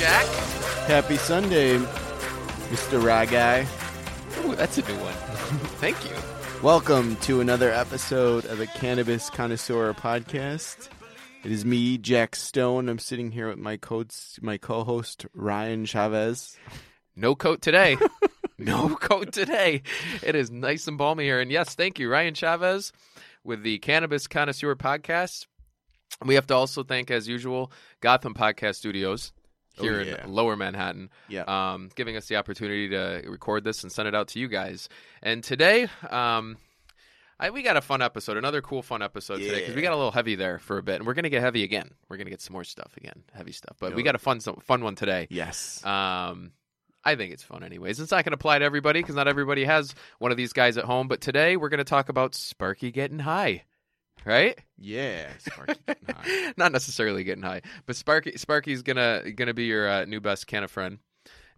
Jack. Happy Sunday, Mr. Guy. Ooh, that's a new one. Thank you. Welcome to another episode of the Cannabis Connoisseur Podcast. It is me, Jack Stone. I'm sitting here with my co my co-host Ryan Chavez. No coat today. no coat today. It is nice and balmy here. And yes, thank you, Ryan Chavez, with the Cannabis Connoisseur Podcast. We have to also thank, as usual, Gotham Podcast Studios Oh, here yeah. in Lower Manhattan, Yeah. um, giving us the opportunity to record this and send it out to you guys. And today, um, I, we got a fun episode, another cool fun episode today because we got a little heavy there for a bit, and we're gonna get heavy again. We're gonna get some more stuff again, heavy stuff. But we got a fun, fun one today. yes. Um, I think it's fun, anyways. It's not going to apply to everybody because not everybody has one of these guys at home. But today we're going to talk about Sparky getting high, right? yeah. Sparky getting high. not necessarily getting high, but Sparky Sparky's gonna gonna be your uh, new best can of friend.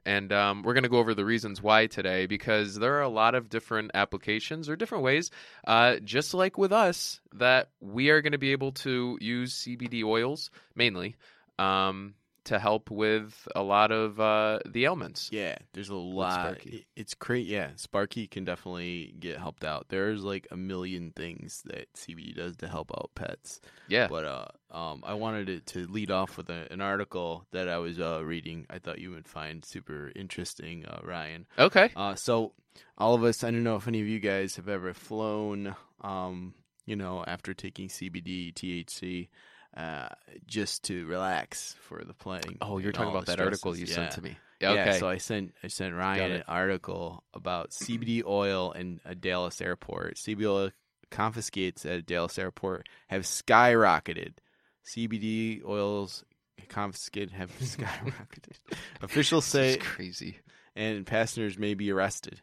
And um, we're going to go over the reasons why today because there are a lot of different applications or different ways, uh, just like with us, that we are going to be able to use CBD oils mainly um, to help with a lot of uh, the ailments. Yeah, there's a lot. Sparky. it- It's great. Yeah, Sparky can definitely get helped out. There's like a million things that CBD does to help out pets. Yeah. But uh, um, I wanted it to lead off with a, an article that I was uh, reading. I thought you would find super interesting, uh, Ryan. Okay. Uh, so all of us, I don't know if any of you guys have ever flown, um, you know, after taking CBD, THC, uh, just to relax for the plane. Oh, you're talking about that article you Yeah. sent to me. Yeah, okay. so I sent I sent Ryan an article about CBD oil in a Dallas airport. CBD oil confiscates at a Dallas airport have skyrocketed. CBD oils confiscated have skyrocketed. Officials say crazy. and passengers may be arrested.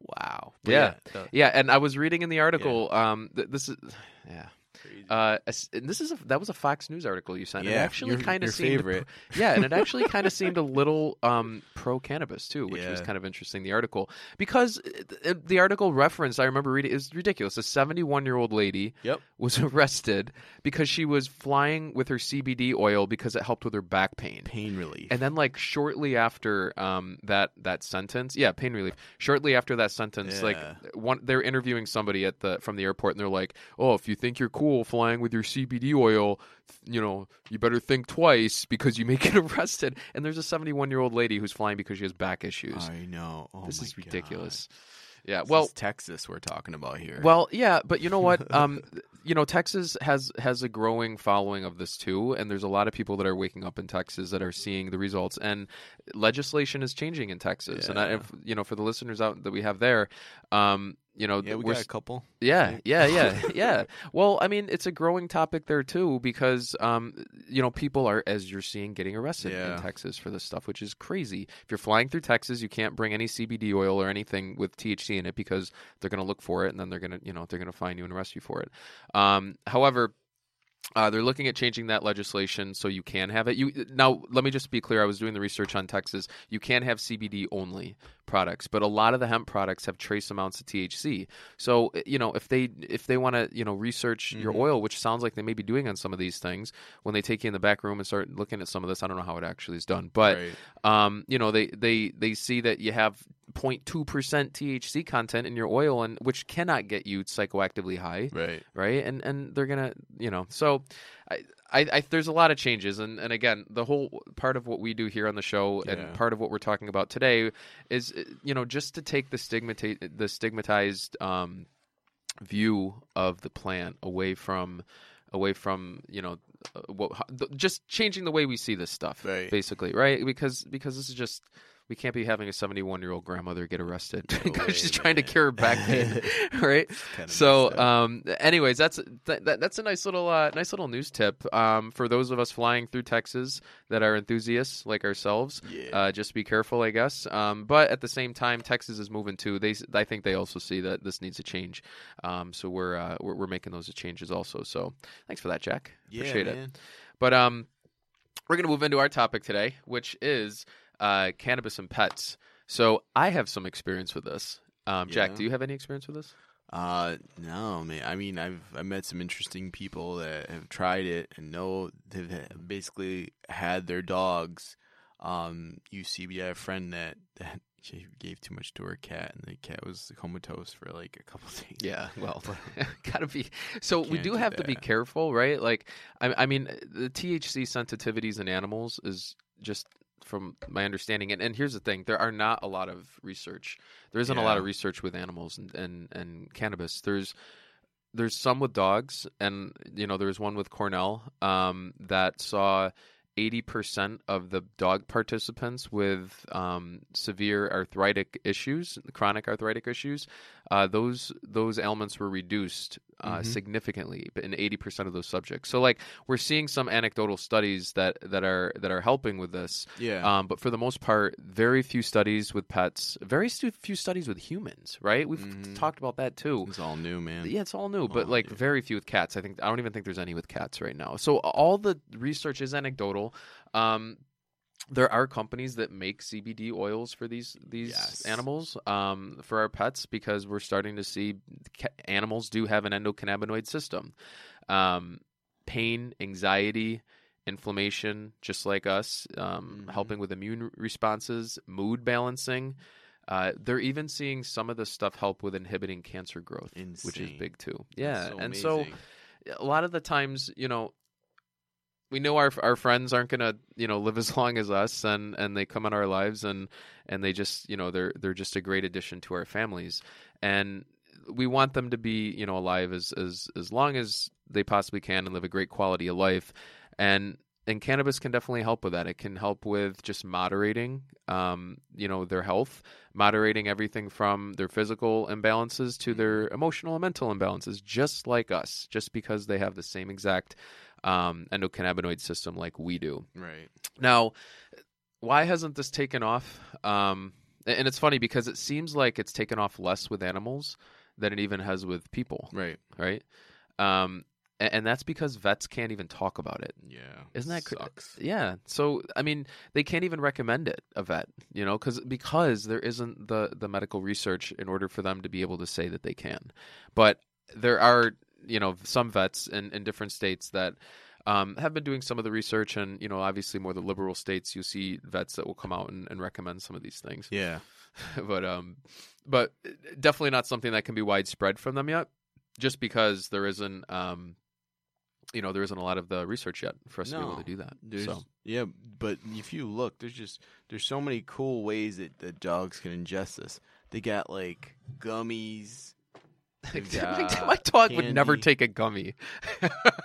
Wow. But Yeah. the- Yeah, and I was reading in the article. Um, th- this is, yeah. Crazy. Uh, and this is a, that was a Fox News article you sent. it Yeah, actually your- kind of your seemed favorite. yeah, and it actually kind of seemed a little um, pro cannabis too, which was kind of interesting. The article because it, it- the article referenced, I remember reading, it was ridiculous. A 71 year old lady Yep. was arrested because she was flying with her CBD oil because it helped with her back pain. pain relief. And then, like shortly after um, that that sentence, yeah, pain relief. Shortly after that sentence, like one, they're interviewing somebody at the from the airport, and they're like, "Oh, if you think you're cool flying with your CBD oil, you know, you better think twice because you may get arrested." And there's a 71 year old lady who's flying because she has back issues. I know. Oh this is ridiculous. God. Yeah. This well, Texas we're talking about here. well, yeah, but you know what? Um, you know, Texas has has a growing following of this too, and there's a lot of people that are waking up in Texas that are seeing the results, and legislation is changing in Texas. And I, if, you know, for the listeners out that we have there, um, you know, yeah, we we're got a couple. yeah, yeah, yeah, yeah. Well, I mean, it's a growing topic there too because, um, you know, people are, as you're seeing, getting arrested Yeah. in Texas for this stuff, which is crazy. If you're flying through Texas, you can't bring any CBD oil or anything with THC in it because they're going to look for it and then they're going to, you know, they're going to find you and arrest you for it. Um, however. Uh, they're looking at changing that legislation so you can have it. You now let me just be clear. I was doing the research on Texas. You can have CBD only products, but a lot of the hemp products have trace amounts of THC. So uh, you know if they if they want to you know research your Mhm. oil, which sounds like they may be doing on some of these things, when they take you in the back room and start looking at some of this, I don't know how it actually is done, but Right. um, you know they they they see that you have 0.2 percent THC content in your oil, and which cannot get you psychoactively high Right. right? And and they're gonna, you know, so I, I, I there's a lot of changes, and and again, the whole part of what we do here on the show, Yeah. and part of what we're talking about today, is you know just to take the stigmata- the stigmatized um, view of the plant away from away from you know uh, what just changing the way we see this stuff Right. basically right because because this is just we can't be having a 71 year old grandmother get arrested because she's way, trying to man. cure her back pain right so um anyways that's that, that that's a nice little uh, nice little news tip um for those of us flying through texas that are enthusiasts like ourselves yeah. uh, just be careful, I guess. Um, but at the same time, Texas is moving too. They, I think they also see that this needs to change. Um, so we're, uh, we're we're making those changes also. So thanks for that, Jack. yeah, appreciate it. But um, we're gonna move into our topic today, which is uh, cannabis and pets. So I have some experience with this. Um, Jack, Yeah. do you have any experience with this? Uh, no, man. I mean, I've I met some interesting people that have tried it and know they've ha- basically had their dogs um, use CBD. I have a friend that that she gave too much to her cat, and the cat was comatose for like a couple days. Yeah, well, gotta be. So we Can't do do have to be that. careful, right? Like, I, I mean, the THC sensitivities in animals is just from my understanding. And, and here's the thing: there are not a lot of research. There isn't a lot of research with animals and, and and cannabis. There's there's some with dogs, and you know, there was one with Cornell um, that saw. 80% of the dog participants with um, severe arthritic issues, chronic arthritic issues, uh, those those ailments were reduced uh, Mhm. significantly in 80% of those subjects. So like we're seeing some anecdotal studies that that are that are helping with this. Yeah. Um, but for the most part, very few studies with pets, very few studies with humans, right? We've Mhm. talked about that too. it's all new, man. Yeah, it's all new, but like very few with cats. I think I don't even think there's any with cats right now. So all the research is anecdotal. Um, there are companies that make CBD oils for these these Yes. animals um, for our pets because we're starting to see ca- animals do have an endocannabinoid system. Um, pain, anxiety, inflammation, just like us, um, Mhm. helping with immune responses, mood balancing. Uh, they're even seeing some of the stuff help with inhibiting cancer growth, which is big too. Yeah, so and so a lot of the times, you know, we know our our friends aren't gonna, you know, live as long as us, and and they come in our lives, and and they just, you know, they're they're just a great addition to our families, and we want them to be, you know, alive as as as long as they possibly can and live a great quality of life, and and cannabis can definitely help with that. It can help with just moderating, um, you know, their health, moderating everything from their physical imbalances to their emotional and mental imbalances, just like us, just because they have the same exact um, endocannabinoid system like we do. right. Now, why hasn't this taken off? Um, and it's funny because it seems like it's taken off less with animals than it even has with people, Right. right? Um, and that's because vets can't even talk about it. Yeah. Isn't that sucks? Yeah. So I mean, they can't even recommend it a vet, you know, because because there isn't the the medical research in order for them to be able to say that they can. But there are, you know, some vets in in different states that. Um, have been doing some of the research, and you know, obviously, more the liberal states, you see vets that will come out and, and recommend some of these things. Yeah. but um, but definitely not something that can be widespread from them yet, just because there isn't um, you know, there isn't a lot of the research yet for us to be able to do that. So Yeah, but if you look, there's just there's so many cool ways that, that dogs can ingest this. They got like gummies. My dog would never take a gummy.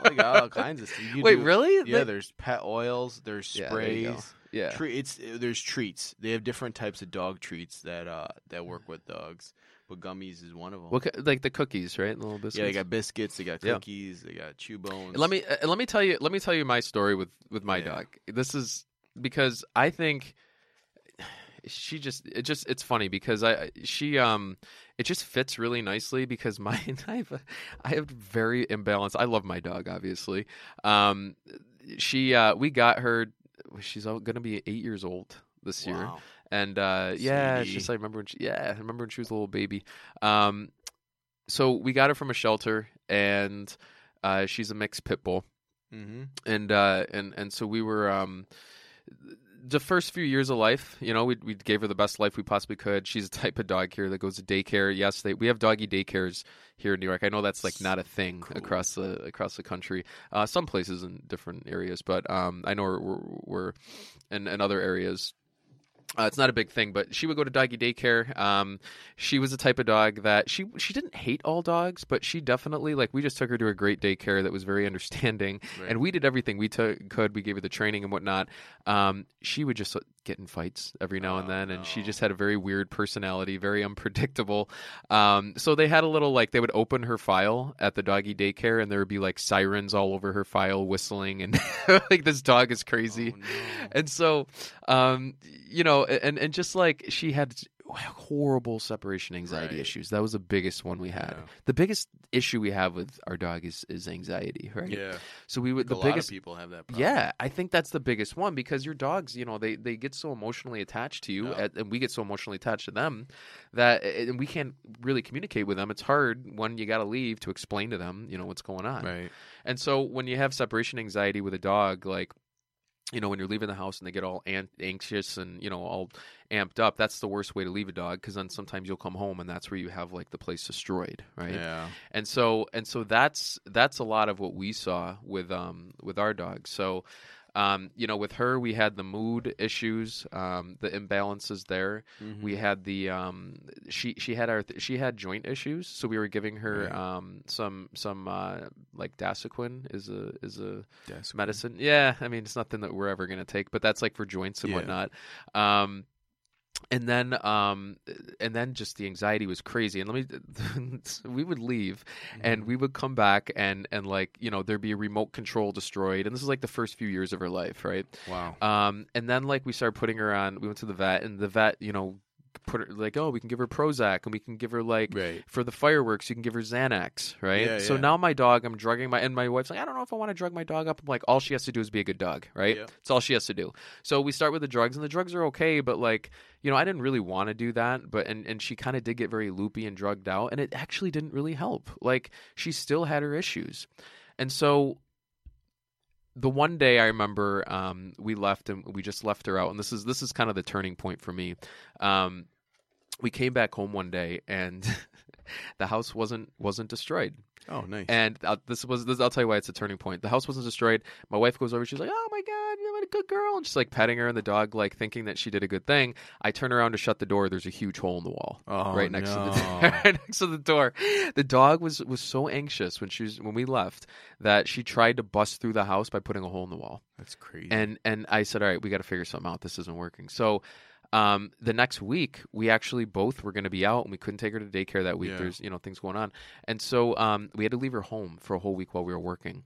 They got all kinds of stuff. You Wait, do- really? Yeah, They- there's pet oils. There's Yeah, there sprays. yeah. Tre- it's there's treats. They have different types of dog treats that uh that work with dogs. But gummies is one of them. What like the cookies, right? The little biscuits. yeah, they got biscuits. They got Yeah. cookies. They got chew bones. Let me uh, let me tell you let me tell you my story with with my Yeah. dog. This is because I think she just it just it's funny because I she um it just fits really nicely because my I have I have very imbalanced. I love my dog obviously. Um she uh we got her she's going to be 8 years old this year. Wow. And uh, yeah, it's just I remember when she, yeah, I remember when she was a little baby. Um, so we got her from a shelter, and uh, she's a mixed pit bull, Mm-hmm. and uh, and and so we were um, the first few years of life. You know, we we gave her the best life we possibly could. She's a type of dog here that goes to daycare. Yes, they, we have doggy daycares here in New York. I know that's like not a thing Cool. across the across the country. Uh, some places in different areas, but um, I know we're, we're, we're in, in other areas. Uh, it's not a big thing, but she would go to doggy daycare. Um, she was the type of dog that she she didn't hate all dogs, but she definitely like we just took her to a great daycare that was very understanding, Right. and we did everything we took could. We gave her the training and whatnot. Um, she would just get in fights every now and Oh, then, and she just had a very weird personality, very unpredictable. Um, so they had a little like they would open her file at the doggy daycare, and there would be like sirens all over her file, whistling, and like this dog is crazy. Oh, no. And so, um, you know, and and just like she had horrible separation anxiety Right. issues. That was the biggest one we had. Yeah. The biggest issue we have with our dog is is anxiety, right? Yeah. So we would a the lot biggest of people have that problem. yeah, I think that's the biggest one because your dogs, you know, they, they get so emotionally attached to you, Yeah. at, and we get so emotionally attached to them that and we can't really communicate with them. It's hard when you got to leave to explain to them, you know, what's going on. Right. And so when you have separation anxiety with a dog, like you know when you're leaving the house and they get all an- anxious and you know all amped up that's the worst way to leave a dog because then sometimes you'll come home and that's where you have like the place destroyed right Yeah. and so and so that's that's a lot of what we saw with um with our dogs so um you know with her we had the mood issues um the imbalances there Mm-hmm. we had the um she she had our she had joint issues so we were giving her Right. um some some uh like dasuquin is a is a Desk medicine yeah i mean it's nothing that we're ever going to take but that's like for joints and Yeah. whatnot um and then um and then just the anxiety was crazy and let me we would leave and we would come back and and like you know there'd be a remote control destroyed and this is like the first few years of her life right Wow. um, and then like we started putting her on. We went to the vet, and the vet, you know, put her like, oh, we can give her Prozac, and we can give her like Right. for the fireworks, you can give her Xanax, right? Yeah, so yeah. now my dog, I'm drugging my, and my wife's like, I don't know if I want to drug my dog up. I'm like, all she has to do is be a good dog, right? Yeah. That's all she has to do. So we start with the drugs, and the drugs are okay, but like, you know, I didn't really want to do that, but and and she kind of did get very loopy and drugged out, and it actually didn't really help. Like, she still had her issues, and so the one day I remember um, we left and we just left her out, and this is this is kind of the turning point for me. Um, we came back home one day and the house wasn't wasn't destroyed. Oh, nice. And uh, this was this, I'll tell you why it's a turning point. The house wasn't destroyed. My wife goes over. She's like, "Oh my god, you're a good girl," and she's like petting her and the dog, like thinking that she did a good thing. I turn around to shut the door. There's a huge hole in the wall oh, right next no. to the right next to the door. The dog was was so anxious when she was when we left that she tried to bust through the house by putting a hole in the wall. That's crazy. And and I said, all right, we got to figure something out. This isn't working. So. Um, the next week, we actually both were going to be out, and we couldn't take her to daycare that week. Yeah. There's you know things going on, and so um, we had to leave her home for a whole week while we were working.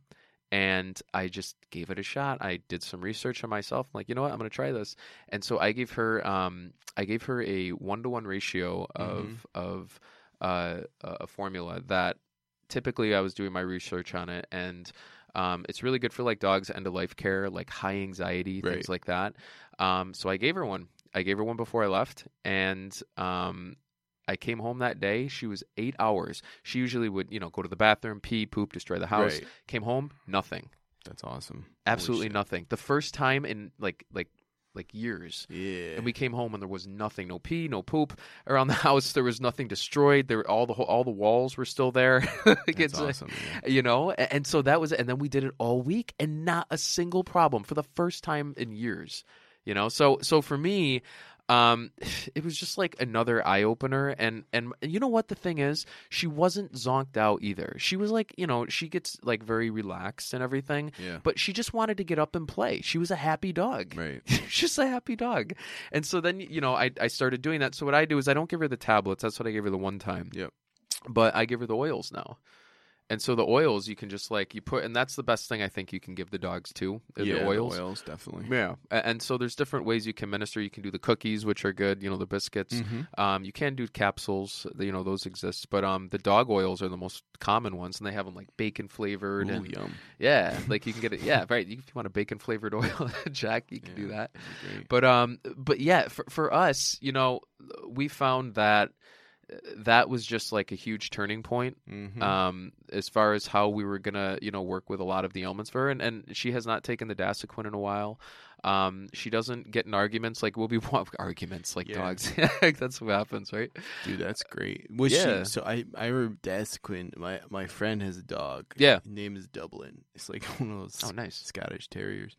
And I just gave it a shot. I did some research on myself. I'm like, you know what, I'm going to try this. And so I gave her, um, I gave her a one to one ratio of of uh, a formula that typically I was doing my research on it, and um, it's really good for like dogs end of life care, like high anxiety Right. things like that. Um, so I gave her one. I gave her one before I left, and um, I came home that day. She was eight hours. She usually would, you know, go to the bathroom, pee, poop, destroy the house. Right. Came home, nothing, That's awesome. absolutely nothing. The first time in like like like years. Yeah. And we came home and there was nothing, no pee, no poop around the house. There was nothing destroyed. There, all the all the walls were still there. Like, That's awesome. yeah. you know A- and so that was and then we did it all week and not a single problem for the first time in years you know so so for me um it was just like another eye opener and and you know what the thing is she wasn't zonked out either she was like you know she gets like very relaxed and everything Yeah. but she just wanted to get up and play she was a happy dog Right. She's just a happy dog. And so then, you know, I, I started doing that. So what I do is I don't give her the tablets. That's what I gave her the one time. Yep. But I give her the oils now. And so the oils you can just like you put, and that's the best thing I think you can give the dogs too. yeah. the oils. oils definitely. Yeah, and so there's different ways you can minister. You can do the cookies, which are good. You know, the biscuits. Mhm. Um, you can do capsules. You know, those exist. But um, the dog oils are the most common ones, and they have them like bacon flavored Ooh, and yum. yeah, like you can get it. Yeah, right. If you want a bacon flavored oil, Jack, you can do Yeah, that. be great. But um, but yeah, for for us, you know, we found that that was just like a huge turning point Mhm. um, as far as how we were gonna, you know, work with a lot of the ailments for her. And, and she has not taken the Dasuquin in a while. Um, she doesn't get in arguments like we'll be arguments like Yeah. dogs. That's what happens, right? Dude, that's great. Was Yeah. she? So I, I remember Dasuquin. My my friend has a dog. Yeah. His name is Dublin. It's like one of those Oh, nice. Scottish terriers.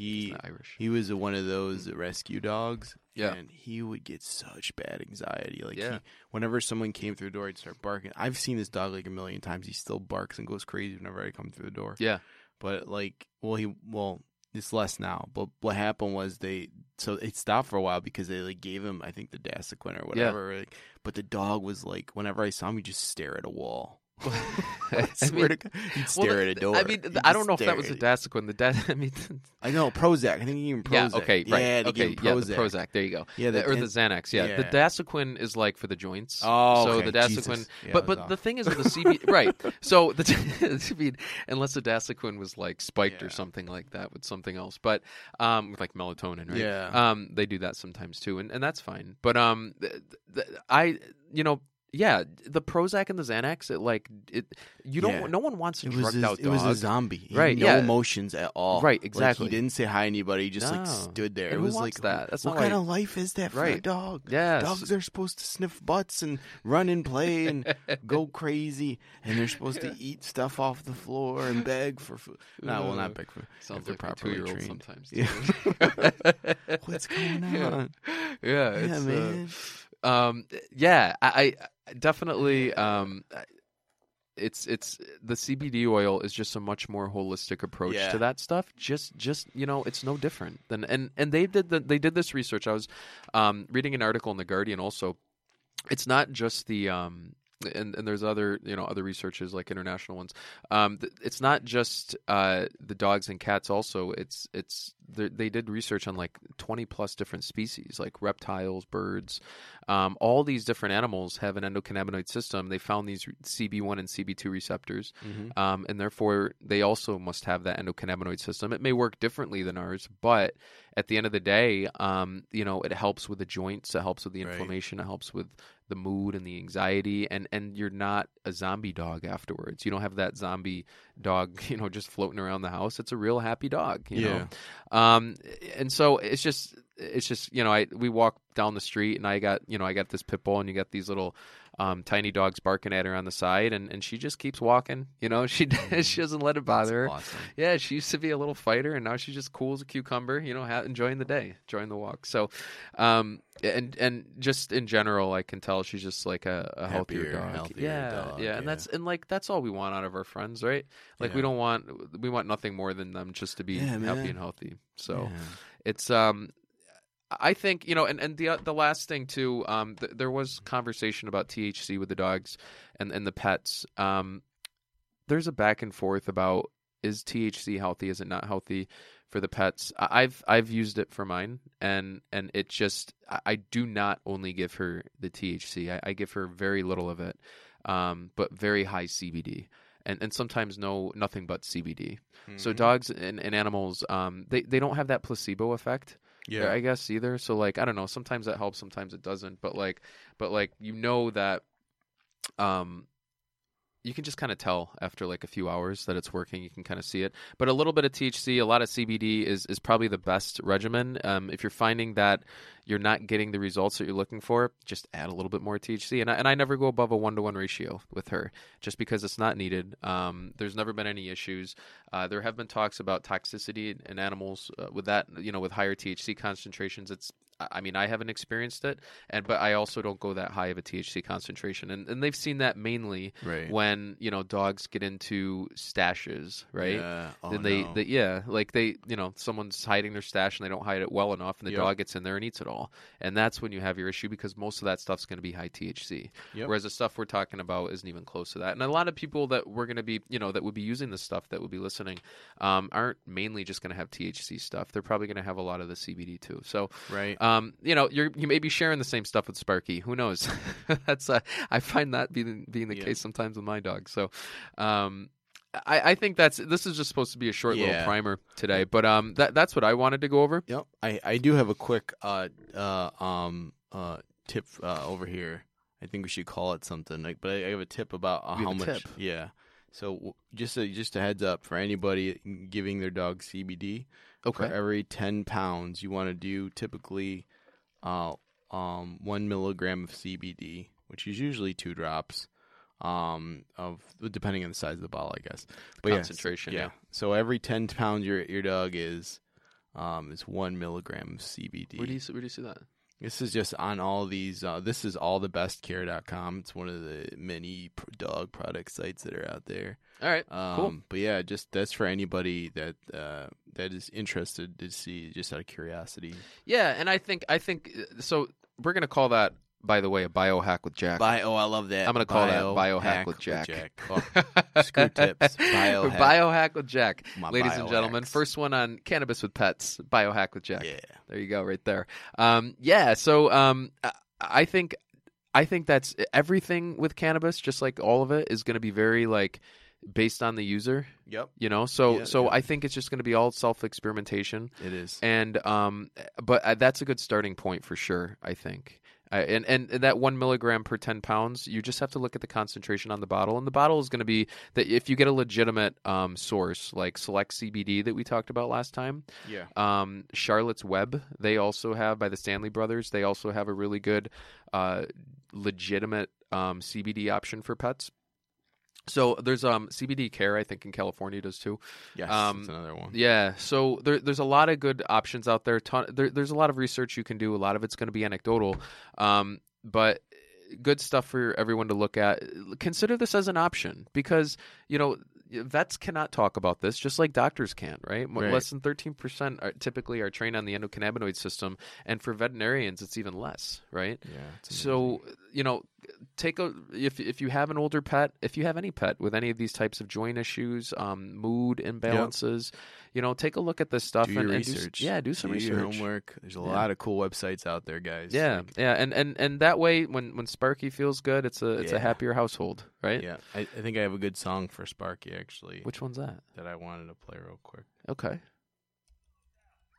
He's He not Irish. he was one of those rescue dogs. Yeah. And he would get such bad anxiety. Like Yeah. he, whenever someone came through the door, he'd start barking. I've seen this dog like a million times. He still barks and goes crazy whenever I come through the door. Yeah. But like, well, he well, it's less now. But what happened was they so it stopped for a while because they like gave him I think the Dasuquin or whatever. Like, but the dog was like, whenever I saw him, he'd just stare at a wall. I swear to God, he'd stare the- at a door. I mean, He'd I don't know if that was the at it. Dasuquin. The da- I mean, I know Prozac. I think gave him yeah, Prozac. okay, right, Yeah, okay, him yeah, Prozac. the Prozac. There you go. Yeah, The- or the Xanax. Yeah. the yeah. Dasuquin is like for the joints. Oh, so okay. the. Yeah, but but the thing is with the CB, right? So the I mean, unless the Dasuquin was like spiked or something like that with something else, but um, with like melatonin, right? Yeah. Um, they do that sometimes too, and, and that's fine. But um, th- th- I you know yeah, the Prozac and the Xanax, it like it. You don't. Yeah. No one wants a It was drugged a, out it was a zombie. He Right, No yeah. emotions at all. Right, Like, exactly. he didn't say hi to anybody. He just like stood there. And it was like that? That's what kind why- of life is that for a Right. dog? Yeah, Dogs are supposed to sniff butts and run and play and go crazy, and they're supposed to eat stuff off the floor and beg for food. No, well, not beg for. Sounds like a properly two-year-old trained. sometimes. Yeah. What's going on? Yeah, Yeah, it's, uh, man. Um, yeah, I, I definitely. Um, it's it's the CBD oil is just a much more holistic approach Yeah. to that stuff. Just just you know, it's no different than and and they did the, they did this research. I was um, reading an article in the Guardian also. It's not just the um, and, and there's other you know other researches like international ones. Um, th- it's not just uh, the dogs and cats. Also, it's it's they did research on like 20 plus different species, like reptiles, birds. Um, all these different animals have an endocannabinoid system. They found these CB1 and CB2 receptors, Mhm. um, and therefore they also must have that endocannabinoid system. It may work differently than ours, but at the end of the day, um, you know, it helps with the joints, it helps with the Right. inflammation, it helps with the mood and the anxiety, and and you're not a zombie dog afterwards. You don't have that zombie dog, you know, just floating around the house. It's a real happy dog, you know. Um, and so it's just it's just you know I we walk down the street and I got you know I got this pit bull and you got these little um, tiny dogs barking at her on the side and, and she just keeps walking. You know she she doesn't let it bother her. Awesome. Yeah, she used to be a little fighter, and now she's just cool as a cucumber. You know, ha- enjoying the day, enjoying the walk. So, um, and and just in general, I can tell she's just like a, a healthier Happier, dog. healthier yeah, dog, yeah, and yeah. that's and like that's all we want out of our friends, right? Like we don't want we want nothing more than them just to be Yeah, happy and healthy. So Yeah. it's um I think you know, and, and the the last thing too, um, th- there was conversation about THC with the dogs and and the pets. Um, there's a back and forth about is THC healthy, is it not healthy for the pets? I- I've I've used it for mine, and and it just I, do not only give her the THC, I, I give her very little of it, um, but very high CBD. And, and sometimes no nothing but CBD. So Mhm. dogs and, and animals, um, they, they don't have that placebo effect. Yeah, I guess either. So like I don't know. Sometimes that helps. Sometimes it doesn't. But like, but like you know that, um, you can just kind of tell after like a few hours that it's working. You can kind of see it. But a little bit of THC, a lot of CBD is is probably the best regimen. Um, if you're finding that you're not getting the results that you're looking for, just add a little bit more THC. And I, and I never go above a one to one ratio with her, just because it's not needed. Um, there's never been any issues. Uh, there have been talks about toxicity in animals uh, with that, you know, with higher THC concentrations. It's I- mean, I haven't experienced it, and but I also don't go that high of a THC concentration, and and they've seen that mainly right. when you know dogs get into stashes, right? Yeah. Oh, then they, no. they, yeah, like they, you know, someone's hiding their stash and they don't hide it well enough, and the Yep. dog gets in there and eats it all, and that's when you have your issue because most of that stuff's going to be high THC, Yep. whereas the stuff we're talking about isn't even close to that. And a lot of people that we're going to be, you know, that would be using this stuff that would be listening, um, aren't mainly just going to have THC stuff. They're probably going to have a lot of the CBD too. So, right. um, you know, you're you may be sharing the same stuff with Sparky. Who knows? That's uh, I find that being being the Yeah. case sometimes with my dog. So, um, I, I think that's this is just supposed to be a short little primer today, but um, that that's what I wanted to go over. Yep. I, I do have a quick uh uh um uh tip uh over here. I think we should call it something like, but I, I have a tip about uh, how a much. tip? Yeah. So w- just a, just a heads up for anybody giving their dog CBD. For every ten pounds, you want to do typically, uh, um, one milligram of CBD, which is usually two drops, um, of depending on the size of the bottle, I guess. But yeah, Concentration, yeah. yeah. So every ten pounds your your dog is, um, is one milligram of CBD. Where do you see- where do you see that? This is just on all these. Uh, this is allthebestcare.com. It's one of the many pr- dog product sites that are out there. All right, Um, Cool. But yeah, just that's for anybody that uh, that is interested to see, just out of curiosity. yeah, and I think I think uh, so. We're gonna call that, by the way, a biohack with Jack. Bio, I love that. I'm gonna call that biohack with Jack. Oh, screw tips. Biohack. Biohack with Jack, My ladies and gentlemen. biohacks. First one on cannabis with pets. Biohack with Jack. Yeah. There you go, right there. Um, yeah. So um, I- I think I think that's everything with cannabis. Just like all of it is going to be very like based on the user. Yep. You know. So Yeah, so yeah. I think it's just going to be all self experimentation. It is. And um, but uh, that's a good starting point for sure. I think. And, and that one milligram per 10 pounds, you just have to look at the concentration on the bottle. And the bottle is going to be that if you get a legitimate um, source like Select CBD that we talked about last time, Yeah. um, Charlotte's Web, they also have by the Stanley Brothers, they also have a really good, uh, legitimate um, CBD option for pets. So there's um, CBD Care, I think in California does too. Yes. Um, that's another one. Yeah, so there, there's a lot of good options out there. Ton, there. There's a lot of research you can do. A lot of it's going to be anecdotal, um, but good stuff for everyone to look at. Consider this as an option because you know vets cannot talk about this just like doctors can, right? Right. Less than 13% are, typically are trained on the endocannabinoid system, and for veterinarians, it's even less, right? Yeah. So you know, take a if if you have an older pet, if you have any pet with any of these types of joint issues, um, mood imbalances, you know, take a look at this stuff do your and, and do research. yeah, do some do research. your homework. There's a Yeah. lot of cool websites out there, guys. Yeah, Like, yeah, and, and and that way, when when Sparky feels good, it's a it's a happier household, right? yeah. I, I think I have a good song for Sparky actually Which one's that? that I wanted to play real quick. Okay,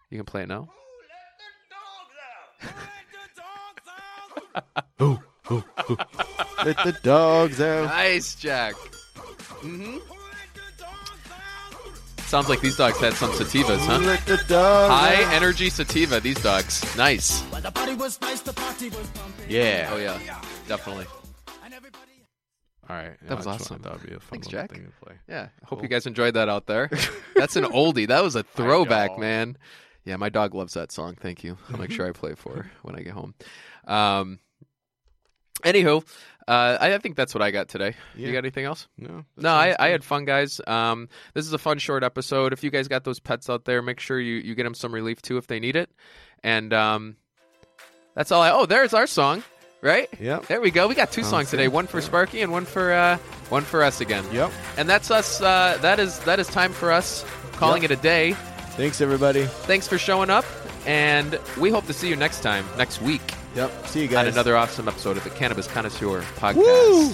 you can play it now. Let the dogs out. Nice, Jack. hmm Sounds like these dogs had some sativas, huh? Let the dogs High out. energy sativa. These dogs, nice. Yeah. Oh yeah, definitely. All right. That was awesome. That would be a fun Thanks, Jack. thing to play. Yeah, I hope Cool. you guys enjoyed that out there. That's an oldie. That was a throwback, man. Yeah, my dog loves that song. Thank you. I'll make sure I play it for her when I get home. Um, anywho, uh, I, I think that's what I got today. You got anything else? No. No, I, I had fun, guys. Um, this is a fun short episode. If you guys got those pets out there, make sure you, you get them some relief too if they need it. And um, that's all I. Oh, there's our song, right? Yep. There we go. We got two songs today. One for Sparky and one for uh, one for us again. Yep. And that's us. Uh, that is that is time for us calling Yep. it a day. Thanks everybody. Thanks for showing up, and we hope to see you next time, next week, Yep. See you guys. on another awesome episode of the Cannabis Connoisseur podcast. Woo!